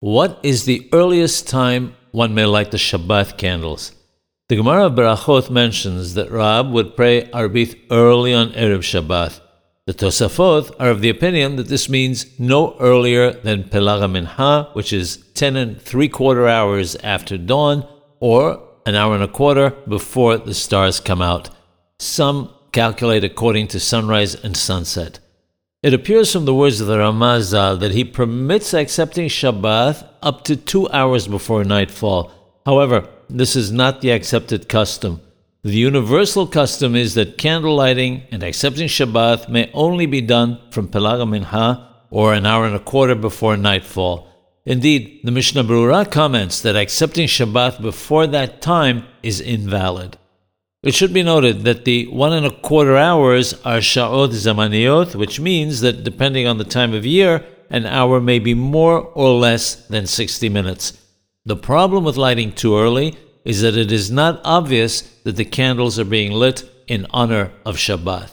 What is the earliest time one may light the Shabbat candles? The Gemara of Berachot mentions that Rab would pray Arbith early on Erev Shabbat. The Tosafot are of the opinion that this means no earlier than Pelag HaMinha, which is 10 and 3 quarter hours after dawn, or an hour and a quarter before the stars come out. Some calculate according to sunrise and sunset. It appears from the words of the Ramazal that he permits accepting Shabbat up to two hours before nightfall. However, this is not the accepted custom. The universal custom is that candle lighting and accepting Shabbat may only be done from Pelag HaMinha or an hour and a quarter before nightfall. Indeed, the Mishnah Berurah comments that accepting Shabbat before that time is invalid. It should be noted that the one and a quarter hours are sha'ot zamaniyot, which means that depending on the time of year, an hour may be more or less than 60 minutes. The problem with lighting too early is that it is not obvious that the candles are being lit in honor of Shabbat.